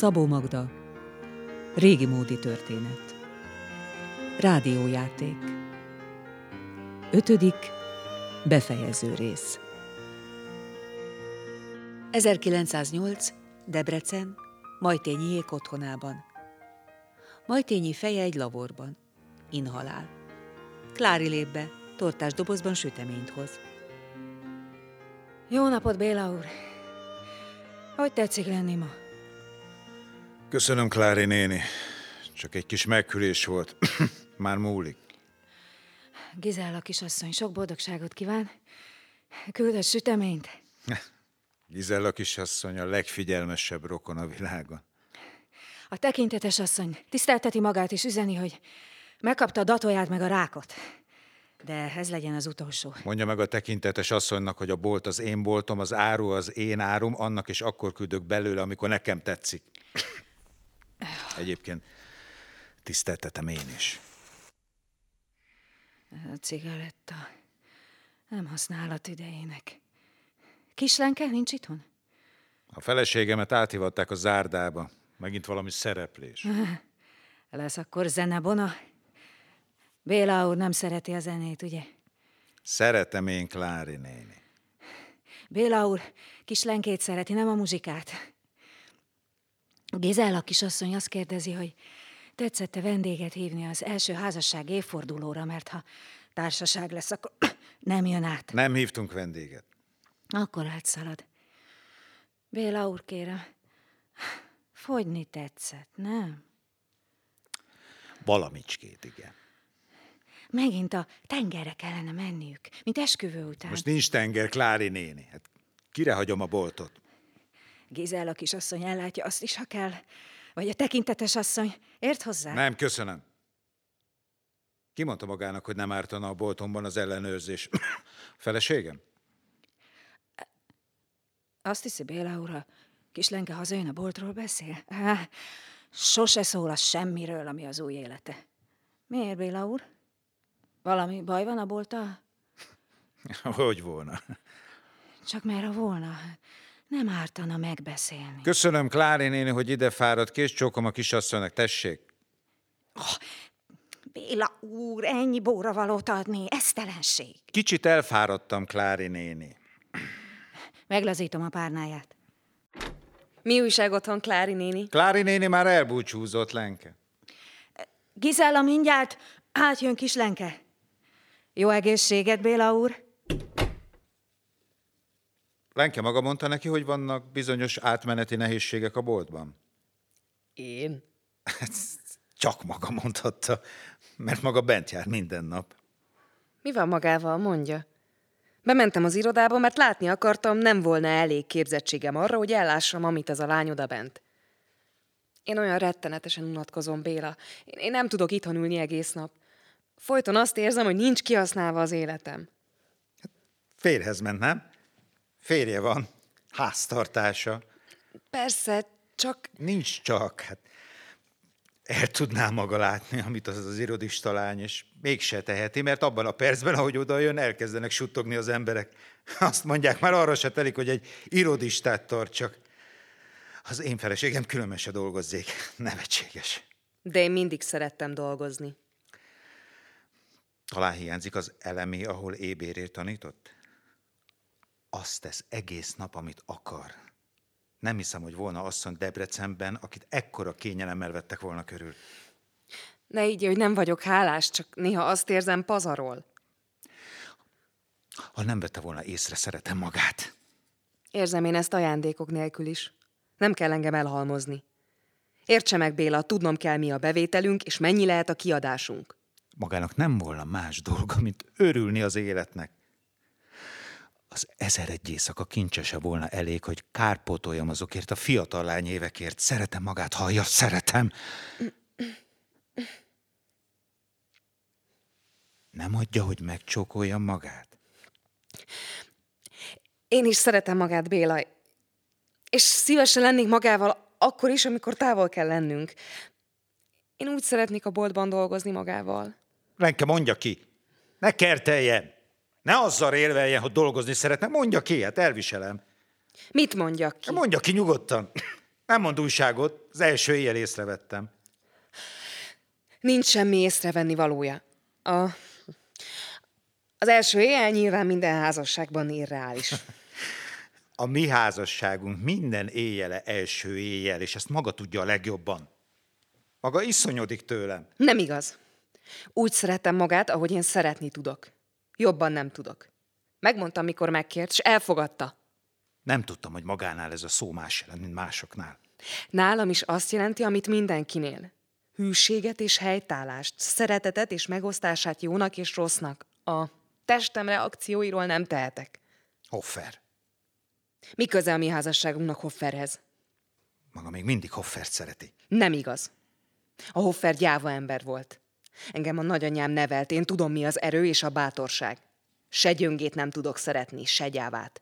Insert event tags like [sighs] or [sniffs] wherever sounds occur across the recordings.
Szabó Magda Régi módi történet Rádiójáték Ötödik Befejező rész 1908. Debrecen, Majtényiék otthonában. Majtényi feje egy laborban. Inhalál. Klári lép be, tortás dobozban süteményt hoz. Jó napot, Béla úr! Hogy tetszik lenni ma? Köszönöm, Klári néni. Csak egy kis megkülés volt. [clears throat] Már múlik. Gizella kisasszony sok boldogságot kíván. Küldött süteményt. [laughs] Gizella kisasszony a legfigyelmesebb rokon a világon. A tekintetes asszony tisztelteti magát és üzeni, hogy megkapta a datóját meg a rákot. De ez legyen az utolsó. Mondja meg a tekintetes asszonynak, hogy a bolt az én boltom, az áru az én árum, annak is akkor küldök belőle, amikor nekem tetszik. Egyébként tiszteltetem én is. A cigaretta nem használat idejének. Kislenke nincs itthon? A feleségemet átivatták a zárdába. Megint valami szereplés. [laughs] Lesz akkor zenebona? Béla úr nem szereti a zenét, ugye? Szeretem én Klári néni. Béla úr kislenkét szereti, nem a muzsikát. Gizella kisasszony azt kérdezi, hogy tetszette vendéget hívni az első házasság évfordulóra, mert ha társaság lesz, akkor [clears throat] nem jön át. Nem hívtunk vendéget. Akkor átszalad. Béla úr, kérem, [sighs] fogyni tetszett, nem? Valamicskét, igen. Megint a tengerre kellene menniük, mint esküvő után. Most nincs tenger, Klári néni. Hát kire hagyom a boltot? Gizella kisasszony ellátja azt is, ha kell. Vagy a tekintetes asszony. Ért hozzá? Nem, köszönöm. Ki mondta magának, hogy nem ártana a boltomban az ellenőrzés? [coughs] Feleségem? Azt hiszi Béla úr, a kislenke hazajön a boltról beszél? Há, sose szól az semmiről, ami az új élete. Miért, Béla úr? Valami baj van a bolttal? Hogy volna? Csak mert a volna. Nem ártana megbeszélni. Köszönöm, Klári néni, hogy ide fáradt. Kés csókom a kisasszonynak, tessék. Oh, Béla úr, ennyi bóra valót adni, esztelenség. Kicsit elfáradtam, Klári néni. Meglazítom a párnáját. Mi újság otthon, Klári néni? Klári néni már elbúcsúzott, Lenke. Gizella mindjárt átjön kislenke. Jó egészséget, Béla úr! Lenke maga mondta neki, hogy vannak bizonyos átmeneti nehézségek a boltban. Én? Csak maga mondhatta, mert maga bent jár minden nap. Mi van magával, mondja? Bementem az irodába, mert látni akartam, nem volna elég képzettségem arra, hogy ellássam, amit az a lány oda bent. Én olyan rettenetesen unatkozom, Béla. Én nem tudok itthon ülni egész nap. Folyton azt érzem, hogy nincs kihasználva az életem. Férhez ment, nem? Férje van, háztartása. Persze, csak... Nincs csak, hát el tudná maga látni, amit az az irodista lány, és mégse teheti, mert abban a percben, ahogy oda jön, elkezdenek suttogni az emberek. Azt mondják, már arra se telik, hogy egy irodistát tartsak. Az én feleségem különben se dolgozzék. Nevetséges. De én mindig szerettem dolgozni. Talán hiányzik az elemé, ahol ébérért tanított? Azt tesz egész nap, amit akar. Nem hiszem, hogy volna asszony Debrecenben, akit ekkora kényelemmel vettek volna körül. Ne így, hogy nem vagyok hálás, csak néha azt érzem pazarol. Ha nem vette volna észre, szeretem magát. Érzem én ezt ajándékok nélkül is. Nem kell engem elhalmozni. Értse meg, Béla, tudnom kell, mi a bevételünk, és mennyi lehet a kiadásunk. Magának nem volna más dolga, mint örülni az életnek. Az ezer egy éjszaka kincsese volna elég, hogy kárpótoljam azokért a fiatal lány évekért. Szeretem magát, hallja, szeretem. Nem adja, hogy megcsókoljam magát? Én is szeretem magát, Béla. És szívesen lennék magával akkor is, amikor távol kell lennünk. Én úgy szeretnék a boltban dolgozni magával. Lenke, mondja ki. Ne kerteljen. Ne azzal élveljen, hogy dolgozni szeretne. Mondja ki, hát elviselem. Mit mondjak ki? Mondja ki nyugodtan. Nem mond újságot, az első éjjel észrevettem. Nincs semmi észrevenni valója. A... Az első éjjel nyilván minden házasságban irreális. [laughs] A mi házasságunk minden éjjele első éjjel, és ezt maga tudja a legjobban. Maga iszonyodik tőlem. Nem igaz. Úgy szeretem magát, ahogy én szeretni tudok. Jobban nem tudok. Megmondtam, mikor megkért, és elfogadta. Nem tudtam, hogy magánál ez a szó más jelent, mint másoknál. Nálam is azt jelenti, amit mindenkinél. Hűséget és helytállást, szeretetet és megosztását jónak és rossznak. A testem reakcióiról nem tehetek. Hoffer. Mi köze a mi házasságunknak Hofferhez? Maga még mindig Hoffert szereti. Nem igaz. A Hoffer gyáva ember volt. Engem a nagyanyám nevelt, én tudom, mi az erő és a bátorság. Se gyöngét nem tudok szeretni, se gyávát.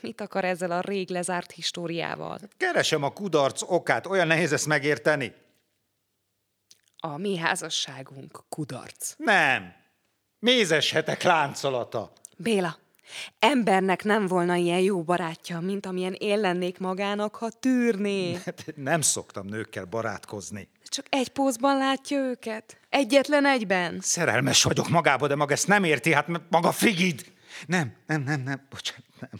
Mit akar ezzel a rég lezárt históriával? Keresem a kudarc okát, olyan nehéz ezt megérteni. A mi házasságunk kudarc. Nem. Mézes hetek láncolata. Béla, embernek nem volna ilyen jó barátja, mint amilyen én lennék magának, ha tűrné. [laughs] Hát Nem szoktam nőkkel barátkozni. Csak egy pózban látja őket? Egyetlen egyben? Szerelmes vagyok magába, de maga ezt nem érti, hát maga frigid. Nem, nem, nem, nem, bocsánat, nem.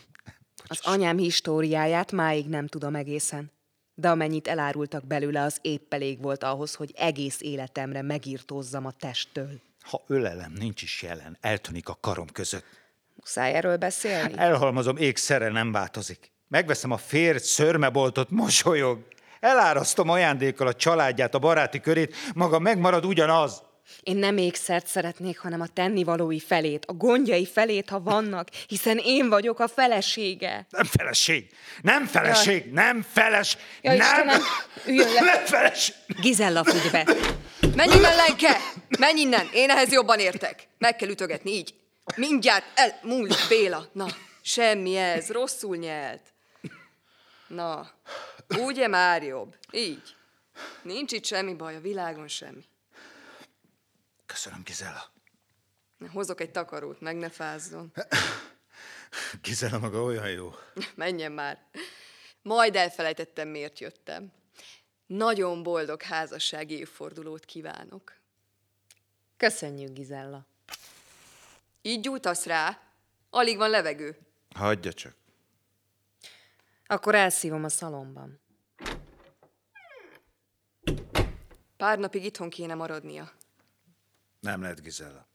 Az anyám históriáját máig nem tudom egészen. De amennyit elárultak belőle, az épp elég volt ahhoz, hogy egész életemre megírtózzam a testtől. Ha ölelem nincs is jelen, eltűnik a karom között. Muszáj erről beszélni? Elhalmazom, égszerre nem változik. Megveszem a férj szörmeboltot, mosolyog. Elárasztom ajándékkal a családját, a baráti körét, maga megmarad ugyanaz. Én nem ékszert szeretnék, hanem a tennivalói felét, a gondjai felét, ha vannak, hiszen én vagyok a felesége. Nem feleség, nem feleség, nem feles, Ja, nem, Istenem, üljön le. [laughs] nem feleség. Gizella fut be. Menj innen, Lenke! Menj innen! Én ehhez jobban értek. Meg kell ütögetni, így. Mindjárt elmúlik Béla. Na, semmi ez, rosszul nyelt. Na, ugye már jobb. Így. Nincs itt semmi baj, a világon semmi. Köszönöm, Gizella. Hozok egy takarót, meg ne fázzon. Gizella maga olyan jó. Menjen már. Majd elfelejtettem, miért jöttem. Nagyon boldog házassági évfordulót kívánok. Köszönjük, Gizella. Így gyújtasz rá? Alig van levegő. Hagyja csak. Akkor elszívom a szalomban. Pár napig itthon kéne maradnia. Nem lehet, Gizella.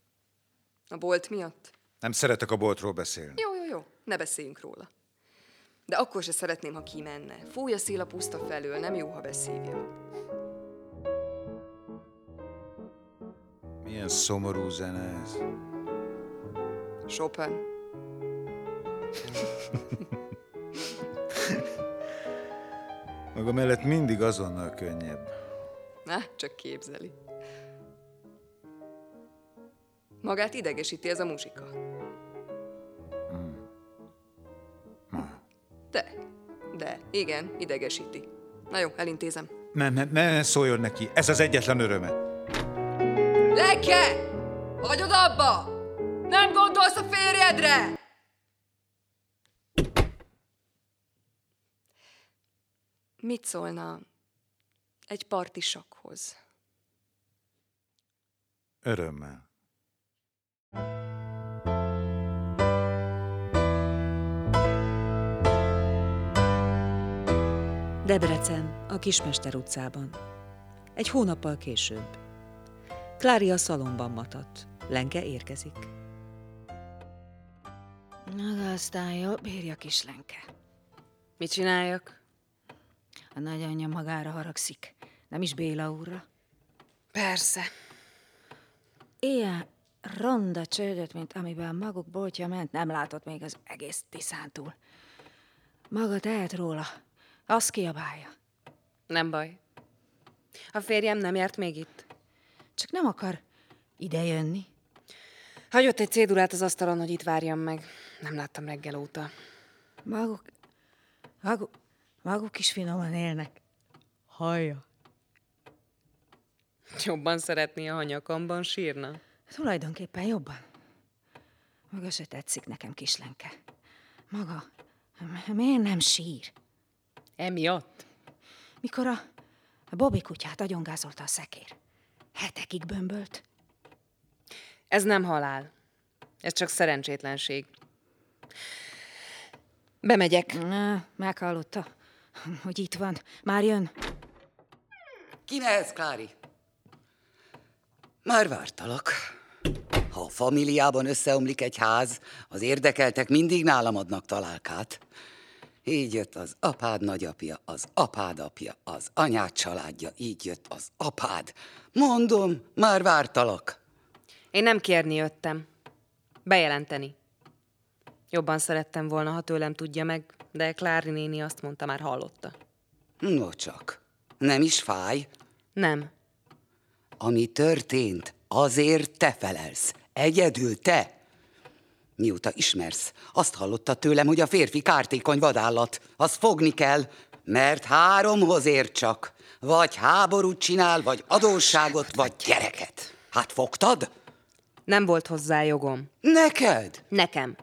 A bolt miatt? Nem szeretek a boltról beszélni. Jó, jó, jó, ne beszéljünk róla. De akkor se szeretném, ha kimenne. Fúj a szél a puszta felől, nem jó, ha beszívja. Milyen szomorú zene ez. Chopin. [laughs] Maga mellett mindig azonnal könnyebb. Na, csak képzeli. Magát idegesíti ez a muzsika. De, de, igen, idegesíti. Na jó, elintézem. Nem, nem, ne szóljon neki. Ez az egyetlen öröme. Leke! Hagyod abba! Nem gondolsz a férjedre! Mit szólna egy parti sakhoz? Örömmel. Debrecen, a Kismester utcában. Egy hónappal később. Klári a szalomban matadt. Lenke érkezik. Na, de aztán jó, bírja kislenke. Mit csináljak? A nagyanyja magára haragszik. Nem is Béla úrra. Persze. Ilyen ronda csődöt, mint amiben maguk boltja ment, nem látott még az egész Tiszántúl. Maga tehet róla. Azt kiabálja. Nem baj. A férjem nem járt még itt. Csak nem akar idejönni. Hagyott egy cédulát az asztalon, hogy itt várjam meg. Nem láttam reggel óta. Maguk, maguk, maguk is finoman élnek. Hallja. Jobban szeretné, ha a nyakamban sírna. Tulajdonképpen jobban. Maga se tetszik nekem, kislenke. Maga, miért nem sír? Emiatt? mikor a, a Bobby kutyát agyongázolta a szekér. Hetekig bömbölt. Ez nem halál. Ez csak szerencsétlenség. Bemegyek. Na, meghallotta, hogy itt van. Már jön. Ki ez, Klári? Már vártalak. Ha a familiában összeomlik egy ház, az érdekeltek mindig nálam adnak találkát. Így jött az apád nagyapja, az apád apja, az anyád családja, így jött az apád. Mondom, már vártalak. Én nem kérni jöttem. Bejelenteni. Jobban szerettem volna, ha tőlem tudja meg, de Klári néni azt mondta, már hallotta. No csak, nem is fáj. Nem. Ami történt, azért te felelsz. Egyedül te. Mióta ismersz, azt hallotta tőlem, hogy a férfi kártékony vadállat. Az fogni kell, mert háromhoz ér csak. Vagy háborút csinál, vagy adósságot, vagy gyereket. Hát fogtad? Nem volt hozzá jogom. Neked? Nekem.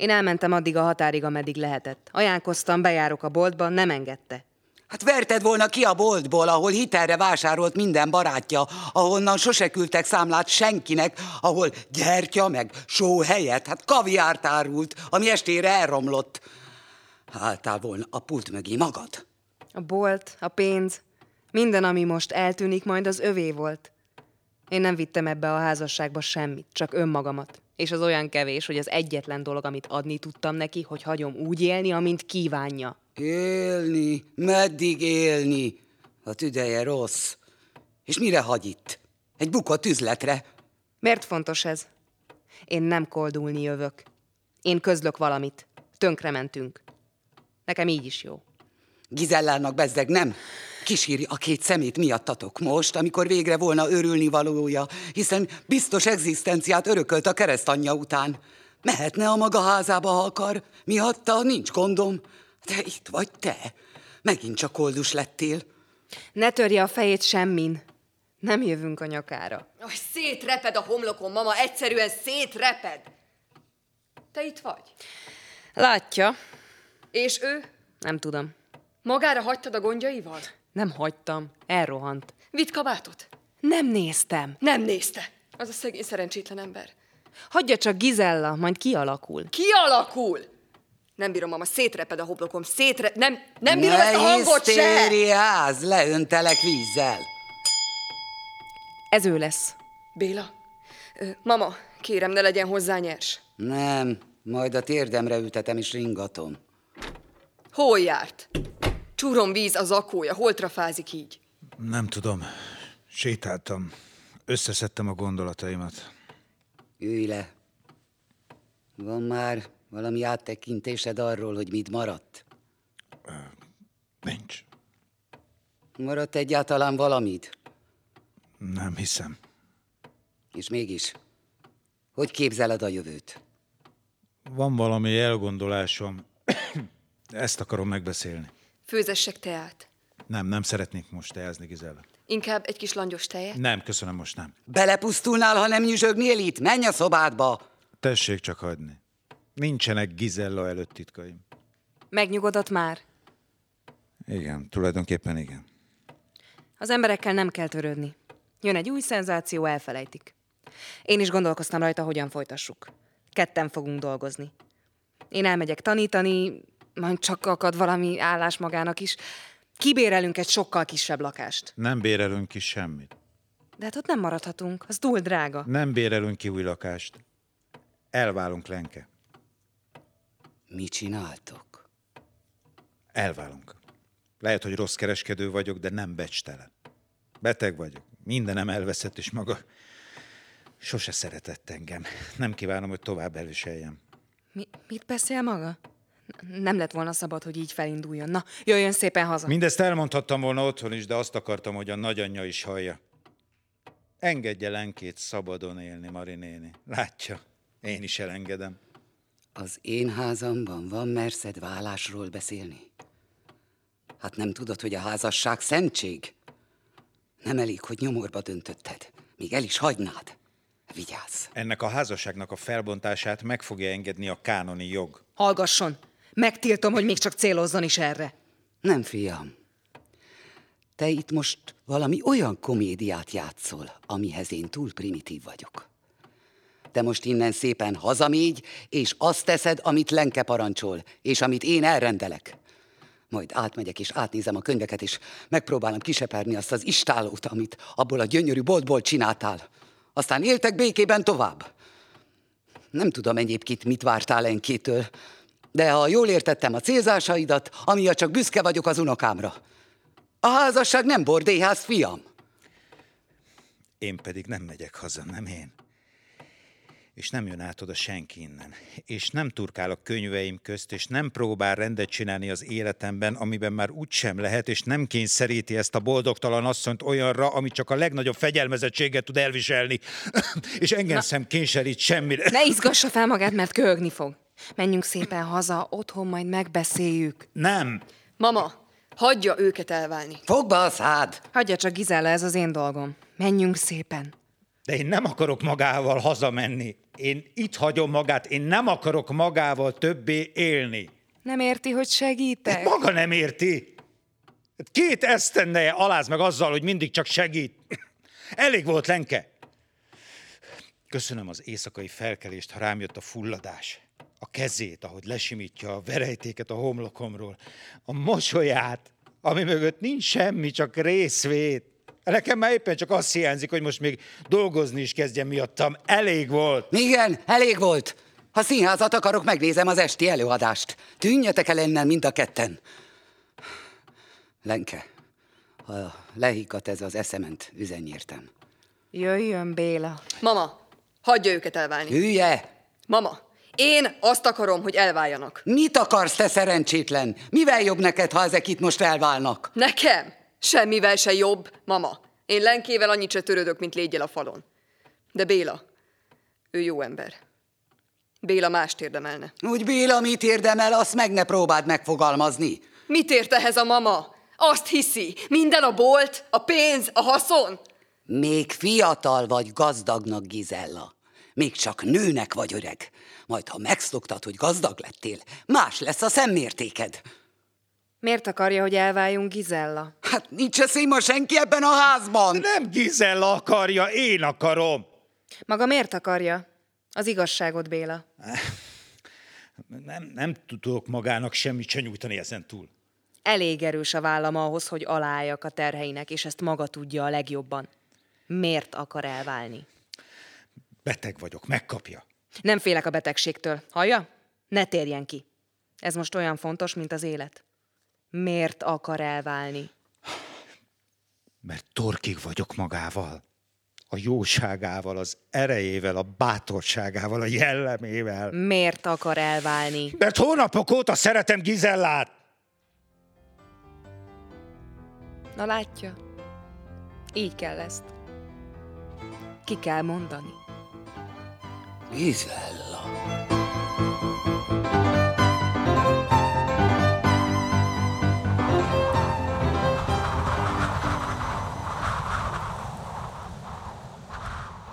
Én elmentem addig a határig, ameddig lehetett. Ajánlkoztam, bejárok a boltba, nem engedte. Hát verted volna ki a boltból, ahol hitelre vásárolt minden barátja, ahonnan sose küldtek számlát senkinek, ahol gyertya meg só helyett, hát kaviárt árult, ami estére elromlott. Álltál volna a pult mögé magad. A bolt, a pénz, minden, ami most eltűnik, majd az övé volt. Én nem vittem ebbe a házasságba semmit, csak önmagamat. És az olyan kevés, hogy az egyetlen dolog, amit adni tudtam neki, hogy hagyom úgy élni, amint kívánja. Élni, meddig élni? A tüdeje rossz. És mire hagy itt? Egy bukott üzletre? Miért fontos ez? Én nem koldulni jövök. Én közlök valamit. Tönkrementünk. Nekem így is jó. Gizellának bezzeg nem. Kisírja a két szemét miattatok most, amikor végre volna örülni valója, hiszen biztos egzisztenciát örökölt a keresztanyja után. Mehetne a maga házába, ha akar. Miatta nincs gondom. De itt vagy te. Megint csak koldus lettél. Ne törje a fejét semmin. Nem jövünk a nyakára. Aj, szétreped a homlokon, mama, egyszerűen szétreped. Te itt vagy? Látja. És ő? Nem tudom. Magára hagytad a gondjaival? Nem hagytam. Elrohant. Vitt kabátot? Nem néztem. Nem nézte. Az a szegény szerencsétlen ember. Hagyja csak Gizella, majd kialakul. Kialakul! Nem bírom, mama, szétreped a homlokom, szétre... Nem, nem bírom ezt a Ne hangot se! hisztériázz, leöntelek vízzel. Ez ő lesz. Béla, mama, kérem, ne legyen hozzá nyers. Nem, majd a térdemre ültetem és ringatom. Hol járt? Csúrom víz az akója, hol trafázik így? Nem tudom. Sétáltam. Összeszedtem a gondolataimat. Ülj le. Van már valami áttekintésed arról, hogy mit maradt? Nincs. Maradt egyáltalán valamit? Nem hiszem. És mégis, hogy képzeled a jövőt? Van valami elgondolásom. [coughs] Ezt akarom megbeszélni. Főzessek teát. Nem, nem szeretnék most teázni, Gizella. Inkább egy kis langyos tejet? Nem, köszönöm, most nem. Belepusztulnál, ha nem nyüzsögnél itt? Menj a szobádba! Tessék csak hagyni. Nincsenek Gizella előtt titkaim. Megnyugodott már? Igen, tulajdonképpen igen. Az emberekkel nem kell törődni. Jön egy új szenzáció, elfelejtik. Én is gondolkoztam rajta, hogyan folytassuk. Ketten fogunk dolgozni. Én elmegyek tanítani, majd csak akad valami állás magának is. Kibérelünk egy sokkal kisebb lakást. Nem bérelünk ki semmit. De hát ott nem maradhatunk, az túl drága. Nem bérelünk ki új lakást. Elválunk, Lenke. Mit csináltok? Elválunk. Lehet, hogy rossz kereskedő vagyok, de nem becstelen. Beteg vagyok. Mindenem elveszett, és maga sose szeretett engem. Nem kívánom, hogy tovább elviseljem. Mi, mit beszél maga? Nem lett volna szabad, hogy így felinduljon. Na, jöjjön szépen haza. Mindezt elmondhattam volna otthon is, de azt akartam, hogy a nagyanyja is hallja. Engedje Lenkét szabadon élni, Mari néni. Látja, én is elengedem. Az én házamban van merszed vállásról beszélni? Hát nem tudod, hogy a házasság szentség? Nem elég, hogy nyomorba döntötted, még el is hagynád. Vigyázz! Ennek a házasságnak a felbontását meg fogja engedni a kánoni jog. Hallgasson! Megtiltom, hogy még csak célozzon is erre. Nem, fiam. Te itt most valami olyan komédiát játszol, amihez én túl primitív vagyok. Te most innen szépen hazamégy, és azt teszed, amit Lenke parancsol, és amit én elrendelek. Majd átmegyek és átnézem a könyveket, és megpróbálom kiseperni azt az istálót, amit abból a gyönyörű boltból csináltál. Aztán éltek békében tovább. Nem tudom egyébként, mit vártál Enkétől, de ha jól értettem a célzásaidat, amiatt csak büszke vagyok az unokámra. A házasság nem bordéház, fiam. Én pedig nem megyek haza, nem én. És nem jön át oda senki innen. És nem turkál a könyveim közt, és nem próbál rendet csinálni az életemben, amiben már úgysem lehet, és nem kényszeríti ezt a boldogtalan asszonyt olyanra, ami csak a legnagyobb fegyelmezettséget tud elviselni. [clears throat] és engem Na, szem kényszerít semmire. Ne izgassa fel magát, mert köhögni fog. Menjünk szépen haza, otthon majd megbeszéljük. Nem. Mama, hagyja őket elválni. Fogba a szád! Hagyja csak, Gizella, ez az én dolgom. Menjünk szépen. De én nem akarok magával hazamenni. Én itt hagyom magát, én nem akarok magával többé élni. Nem érti, hogy segítek? Hát maga nem érti. Hát két esztendeje aláz meg azzal, hogy mindig csak segít. [clears throat] Elég volt, Lenke. Köszönöm az éjszakai felkelést, ha rám jött a fulladás a kezét, ahogy lesimítja a verejtéket a homlokomról, a mosolyát, ami mögött nincs semmi, csak részvét. Nekem már éppen csak azt hiányzik, hogy most még dolgozni is kezdjem miattam. Elég volt. Igen, elég volt. Ha színházat akarok, megnézem az esti előadást. Tűnjetek el innen mind a ketten. Lenke, ha lehiggadt ez az eszement, üzennyértem. Jöjjön, Béla. Mama, hagyja őket elválni. Hülye! Mama, én azt akarom, hogy elváljanak. Mit akarsz, te szerencsétlen? Mivel jobb neked, ha ezek itt most elválnak? Nekem? Semmivel se jobb, mama. Én Lenkével annyit se törődök, mint légyel a falon. De Béla, ő jó ember. Béla mást érdemelne. Úgy Béla mit érdemel, azt meg ne próbáld megfogalmazni. Mit ért ehhez a mama? Azt hiszi, minden a bolt, a pénz, a haszon? Még fiatal vagy gazdagnak, Gizella. Még csak nőnek vagy öreg. Majd, ha megszoktad, hogy gazdag lettél, más lesz a szemmértéked. Miért akarja, hogy elváljunk Gizella? Hát nincs eszéma senki ebben a házban. Nem Gizella akarja, én akarom. Maga miért akarja? Az igazságot, Béla. Nem, nem tudok magának semmit se nyújtani ezen túl. Elég erős a vállam ahhoz, hogy aláljak a terheinek, és ezt maga tudja a legjobban. Miért akar elválni? Beteg vagyok, megkapja. Nem félek a betegségtől. Hallja? Ne térjen ki. Ez most olyan fontos, mint az élet. Miért akar elválni? Mert torkig vagyok magával. A jóságával, az erejével, a bátorságával, a jellemével. Miért akar elválni? Mert hónapok óta szeretem Gizellát. Na látja, így kell ezt. Ki kell mondani. Gizella.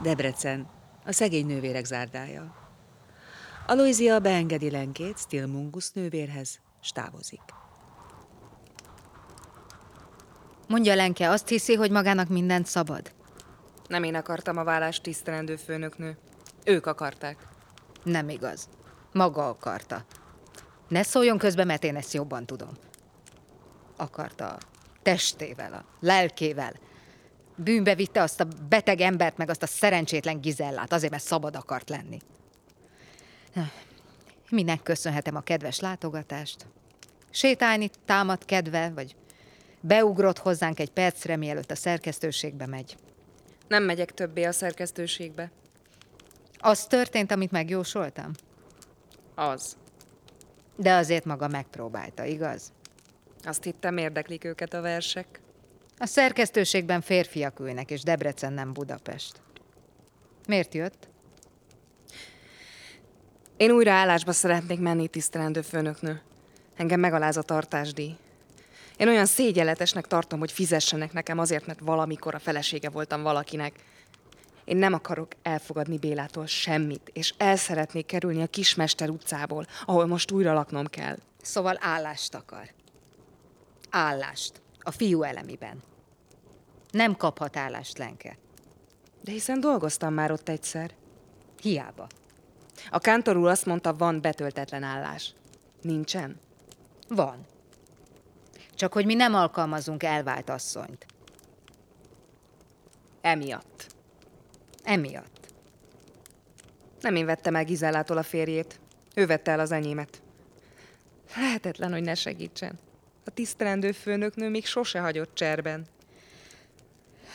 Debrecen, a szegény nővérek zárdája. Aloizia beengedi Lenkét Stilmungus nővérhez, s távozik. Mondja Lenke, azt hiszi, hogy magának mindent szabad? Nem én akartam a vállást tisztelendő főnöknő. Ők akarták. Nem igaz. Maga akarta. Ne szóljon közbe, mert én ezt jobban tudom. Akarta a testével, a lelkével. Bűnbe vitte azt a beteg embert, meg azt a szerencsétlen Gizellát, azért, mert szabad akart lenni. Minek köszönhetem a kedves látogatást? Sétálni támad kedve, vagy beugrott hozzánk egy percre, mielőtt a szerkesztőségbe megy. Nem megyek többé a szerkesztőségbe. Az történt, amit megjósoltam? Az. De azért maga megpróbálta, igaz? Azt hittem, érdeklik őket a versek. A szerkesztőségben férfiak ülnek, és Debrecen nem Budapest. Miért jött? Én újra állásba szeretnék menni, tisztelendő főnöknő. Engem megaláz a tartásdíj. Én olyan szégyenletesnek tartom, hogy fizessenek nekem azért, mert valamikor a felesége voltam valakinek. Én nem akarok elfogadni Bélától semmit, és el szeretnék kerülni a Kismester utcából, ahol most újra laknom kell. Szóval állást akar. Állást. A fiú elemiben. Nem kaphat állást, Lenke. De hiszen dolgoztam már ott egyszer. Hiába. A kántor úr azt mondta, van betöltetlen állás. Nincsen? Van. Csak hogy mi nem alkalmazunk elvált asszonyt. Emiatt. Emiatt. Nem én vettem el Gizellától a férjét. Ő vette el az enyémet. Lehetetlen, hogy ne segítsen. A tisztelendő főnöknő még sose hagyott cserben.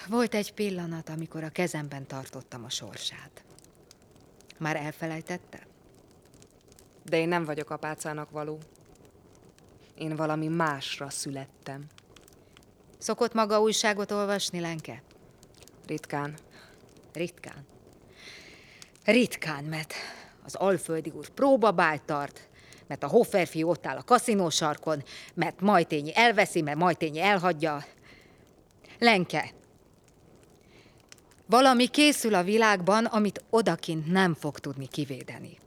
Volt egy pillanat, amikor a kezemben tartottam a sorsát. Már elfelejtette? De én nem vagyok apácának való. Én valami másra születtem. Szokott maga újságot olvasni, Lenke? Ritkán. Ritkán. Ritkán, mert az alföldi úr próbabált tart, mert a Hofferfi ott áll a kaszinósarkon, mert Majtényi elveszi, mert Majtényi elhagyja. Lenke, valami készül a világban, amit odakint nem fog tudni kivédeni.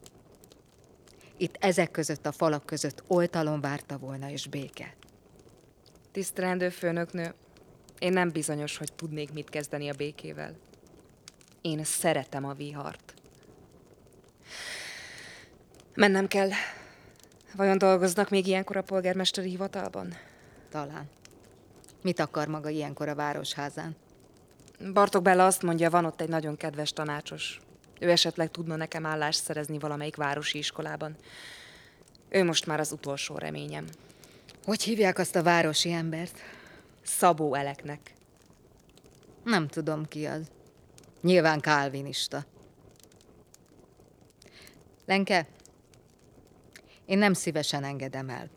Itt ezek között a falak között oltalom várta volna és béke. Tisztelendő főnöknő, én nem bizonyos, hogy tudnék mit kezdeni a békével. Én szeretem a vihart. Mennem kell. Vajon dolgoznak még ilyenkor a polgármesteri hivatalban? Talán. Mit akar maga ilyenkor a városházán? Bartok Bella azt mondja, van ott egy nagyon kedves tanácsos. Ő esetleg tudna nekem állást szerezni valamelyik városi iskolában. Ő most már az utolsó reményem. Hogy hívják azt a városi embert? Szabó Eleknek. Nem tudom ki az. Nyilván kálvinista. Lenke, én nem szívesen engedem el.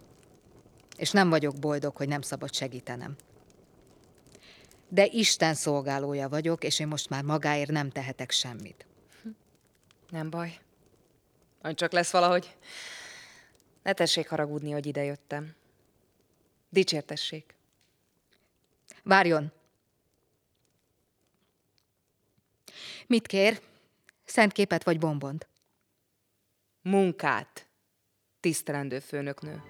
És nem vagyok boldog, hogy nem szabad segítenem. De Isten szolgálója vagyok, és én most már magáért nem tehetek semmit. Nem baj. Majd csak lesz valahogy. Ne tessék haragudni, hogy idejöttem. Dicsértessék. Várjon! Mit kér? Szent képet vagy bombont? Munkát, tisztelendő főnöknő.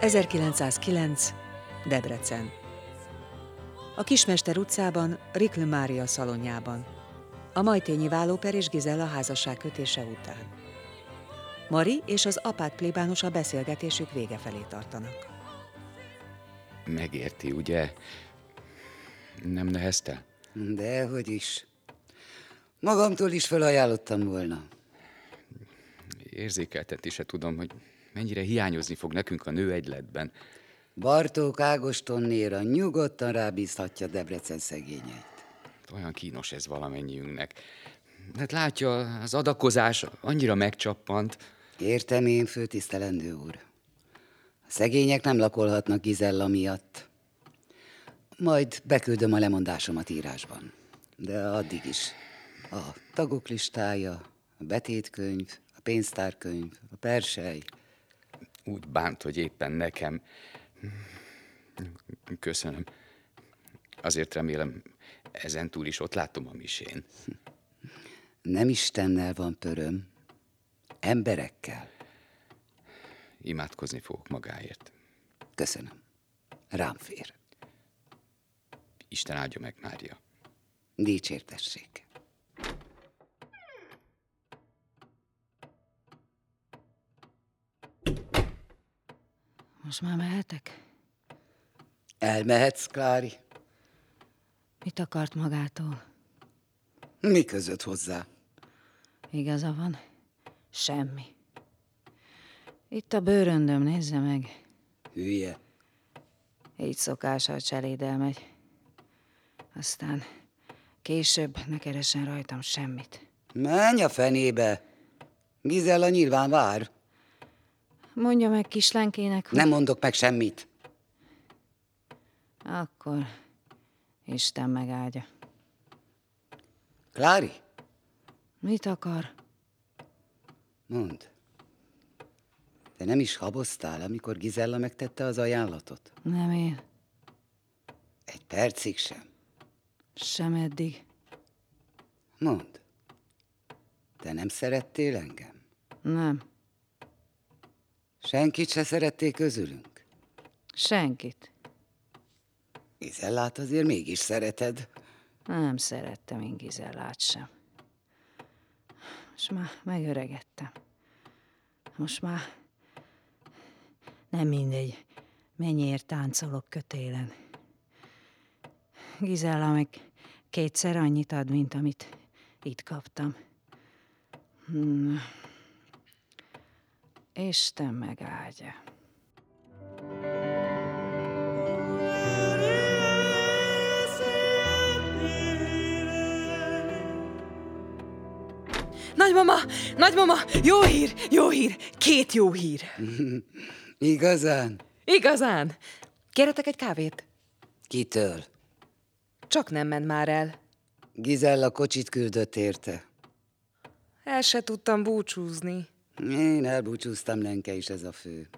...1909. Debrecen. A Kismester utcában, Rikl Mária szalonjában. A Majtényi Válóper és Gizella házasság kötése után. Mari és az apát plébános a beszélgetésük vége felé tartanak. Megérti, ugye? Nem nehezte? Dehogy is. Magamtól is felajánlottam volna. Érzékeltetni se tudom, hogy mennyire hiányozni fog nekünk a nő egyletben. Bartók Ágostonnéra nyugodtan rábízhatja Debrecen szegényeit. Olyan kínos ez valamennyiünknek. Hát látja, az adakozás annyira megcsappant. Értem én, főtisztelendő úr. A szegények nem lakolhatnak Gizella miatt. Majd beküldöm a lemondásomat írásban. De addig is. A tagok listája, a betétkönyv, a pénztárkönyv, a persely. Úgy bánt, hogy éppen nekem. Köszönöm. Azért remélem, ezen túl is ott látom a misén. Nem Istennel van pöröm, emberekkel. Imádkozni fogok magáért. Köszönöm. Rám fér. Isten áldja meg, Mária. Dicsértessék. Most már mehetek? Elmehetsz, Klári? Mit akart magától? Mi között hozzá? Igaza van? Semmi. Itt a bőröndöm, nézze meg. Hülye. Így szokása a cseléd elmegy. Aztán később ne keressen rajtam semmit. Menj a fenébe. Gizella nyilván vár. Mondja meg kislenkének, hogy... Nem mondok meg semmit. Akkor Isten megáldja. Klári, Mit akar? Mondd. Te nem is haboztál, amikor Gizella megtette az ajánlatot? Nem én. Egy percig sem. Sem eddig. Mondd. Te nem szerettél engem? Nem, Senkit se szerettél közülünk? senkit. Izellát azért mégis szereted. Nem szerettem én Gizellát sem. Most már megöregedtem. Most már nem mindegy, mennyiért táncolok kötélen. Gizella meg kétszer annyit ad, mint amit itt kaptam. Hmm. Isten megáldja. Nagymama! Nagymama! Jó hír! Jó hír! Két jó hír! [laughs] Igazán? Igazán! Kérhetek egy kávét? Kitől? Csak nem ment már el. Gizella kocsit küldött érte. El se tudtam búcsúzni. Én elbúcsúztam, Lenke is ez a fő.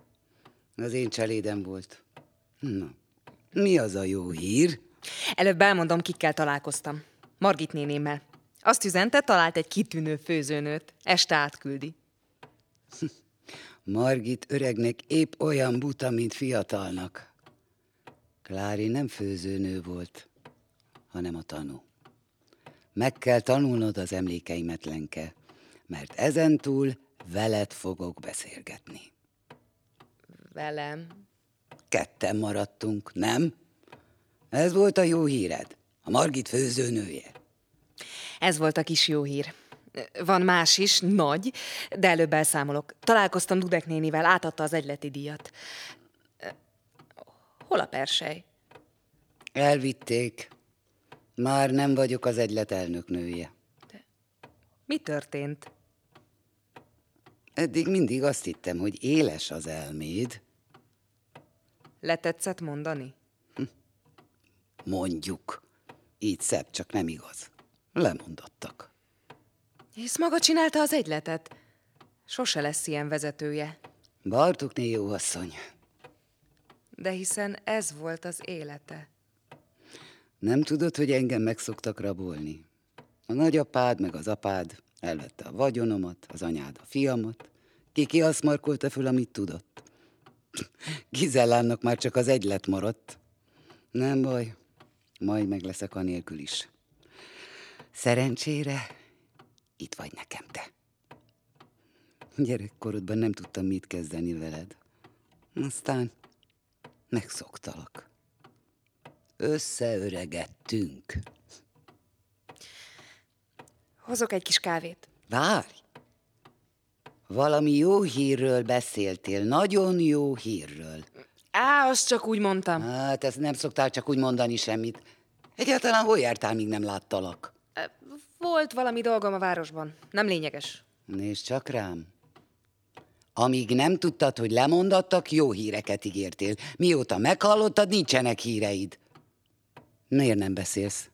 Az én cselédem volt. Na, mi az a jó hír? Előbb elmondom, kikkel találkoztam. Margit nénémmel. Azt üzente, talált egy kitűnő főzőnőt. Este átküldi. [laughs] Margit öregnek épp olyan buta, mint fiatalnak. Klári nem főzőnő volt, hanem a tanú. Meg kell tanulnod az emlékeimet, Lenke, mert ezentúl veled fogok beszélgetni. Velem. Ketten maradtunk, nem? Ez volt a jó híred, a Margit főzőnője. Ez volt a kis jó hír. Van más is, nagy, de előbb elszámolok. Találkoztam Dudek nénivel, átadta az egyleti díjat. Hol a persely? Elvitték. Már nem vagyok az egylet elnöknője. Mi történt? Eddig mindig azt hittem, hogy éles az elméd. Letetszett mondani? Mondjuk. Így szebb, csak nem igaz. Lemondottak. Hisz maga csinálta az egyletet. Sose lesz ilyen vezetője. Bartukné jó asszony. De hiszen ez volt az élete. Nem tudod, hogy engem meg szoktak rabolni? A nagyapád meg az apád elvette a vagyonomat, az anyád a fiamat. Ki ki azt markolta föl, amit tudott? [sniffs] Gizellának már csak az egylet maradt. Nem baj, majd meg leszek anélkül is. Szerencsére itt vagy nekem te. Gyerekkorodban nem tudtam mit kezdeni veled. Aztán megszoktalak. Összeöregettünk. Hozok egy kis kávét. Várj! Valami jó hírről beszéltél, nagyon jó hírről. Á, azt csak úgy mondtam. Hát, ezt nem szoktál csak úgy mondani semmit. Egyáltalán hol jártál, míg nem láttalak? Volt valami dolgom a városban. Nem lényeges. Nézd csak rám. Amíg nem tudtad, hogy lemondattak, jó híreket ígértél. Mióta meghallottad, nincsenek híreid. Miért nem beszélsz?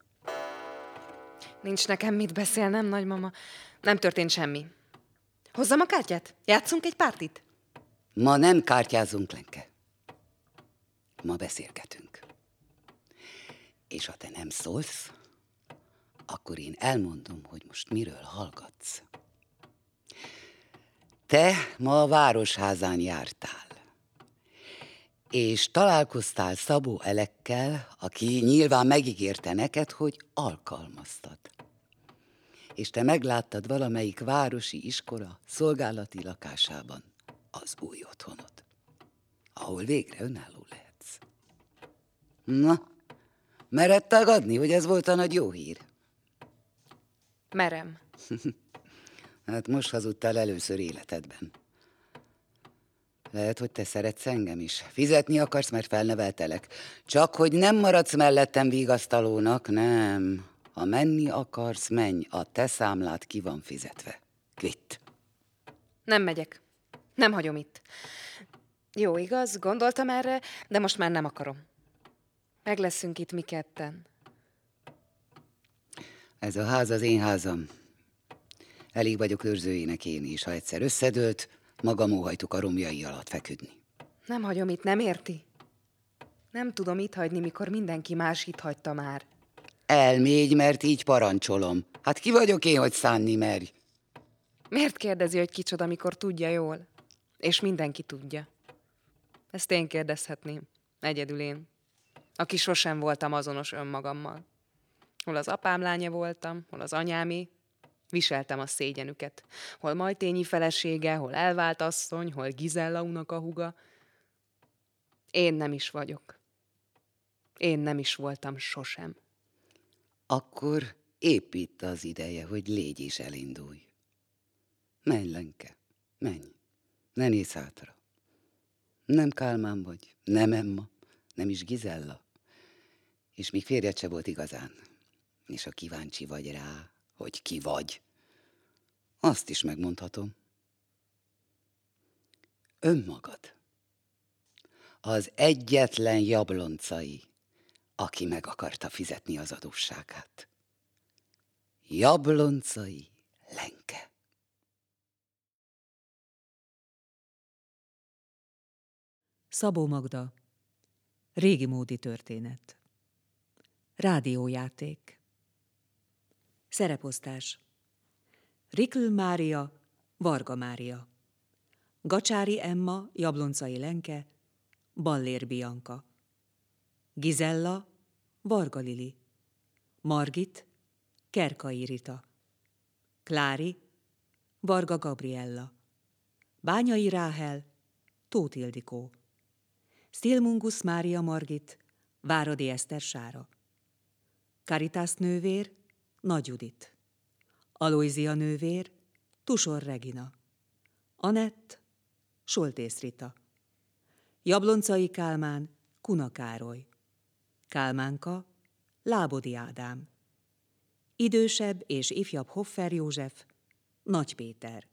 Nincs nekem mit beszélnem, nagymama. Nem történt semmi. Hozzam a kártyát? Játszunk egy pártit? Ma nem kártyázunk, Lenke. Ma beszélgetünk. És ha te nem szólsz, akkor én elmondom, hogy most miről hallgatsz. Te ma a városházán jártál, és találkoztál Szabó Elekkel, aki nyilván megígérte neked, hogy alkalmaztad. És te megláttad valamelyik városi iskola szolgálati lakásában az új otthonod, ahol végre önálló lehetsz. Na, mered tagadni, hogy ez volt a nagy jó hír? Merem. [laughs] Hát most hazudtál először életedben. Lehet, hogy te szeretsz engem is. Fizetni akarsz, mert felneveltelek. Csak hogy nem maradsz mellettem vigasztalónak, nem. Ha menni akarsz, menj. A te számlát ki van fizetve. Kvitt. Nem megyek. Nem hagyom itt. Jó, igaz, gondoltam erre, de most már nem akarom. Meg leszünk itt mi ketten. Ez a ház az én házam. Elég vagyok őrzőjének én is. Ha egyszer összedőlt, magam óhajtuk a romjai alatt feküdni. Nem hagyom itt, nem érti? Nem tudom itt hagyni, mikor mindenki más itt hagyta már. Elmégy, mert így parancsolom. Hát ki vagyok én, hogy szánni merj? Miért kérdezi, hogy kicsoda, amikor tudja jól? És mindenki tudja. Ezt én kérdezhetném, egyedül én, aki sosem voltam azonos önmagammal. Hol az apám lánya voltam, hol az anyámé, viseltem a szégyenüket. Hol majtényi felesége, hol elvált asszony, hol Gizella unokahuga. Én nem is vagyok. Én nem is voltam sosem. Akkor épp itt az ideje, hogy légy is elindulj. Menj, Lenke, menj. Ne nézz hátra. Nem Kálmán vagy, nem Emma, nem is Gizella. És még férjed se volt igazán. És ha kíváncsi vagy rá, hogy ki vagy, azt is megmondhatom. Önmagad. Az egyetlen jabloncai, aki meg akarta fizetni az adósságát. Jabloncai Lenke. Szabó Magda. Régi módi történet. Rádiójáték. Szereposztás. Rikl Mária, Varga Mária. Gacsári Emma, Jabloncai Lenke, Ballér Bianka. Gizella, Varga Lili. Margit, Kerkai Rita. Klári, Varga Gabriella. Bányai Ráhel, Tóth Ildikó. Stilmungus Mária Margit, Váradi Eszter Sára. Caritas nővér, Nagy Judit. Aloizia nővér, Tusor Regina. Anett, Soltész Rita. Jabloncai Kálmán, Kuna Károly. Kálmánka, Lábodi Ádám. Idősebb és ifjabb Hoffer József, Nagy Péter.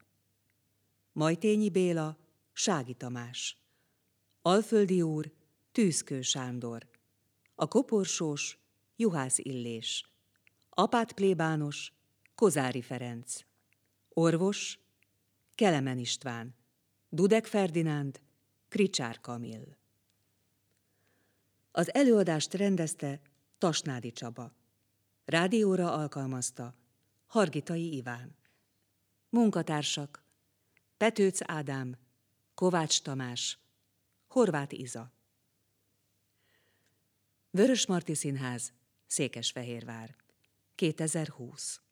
Majtényi Béla, Sági Tamás. Alföldi úr, Tűzkő Sándor. A koporsós, Juhász Illés. Apát plébános, Kozári Ferenc. Orvos, Kelemen István. Dudek Ferdinánd, Kricsár Kamil. Az előadást rendezte Tasnádi Csaba. Rádióra alkalmazta Hargitai Iván. Munkatársak Petőc Ádám, Kovács Tamás, Horváth Iza. Vörös Marti Színház, Székesfehérvár. 2020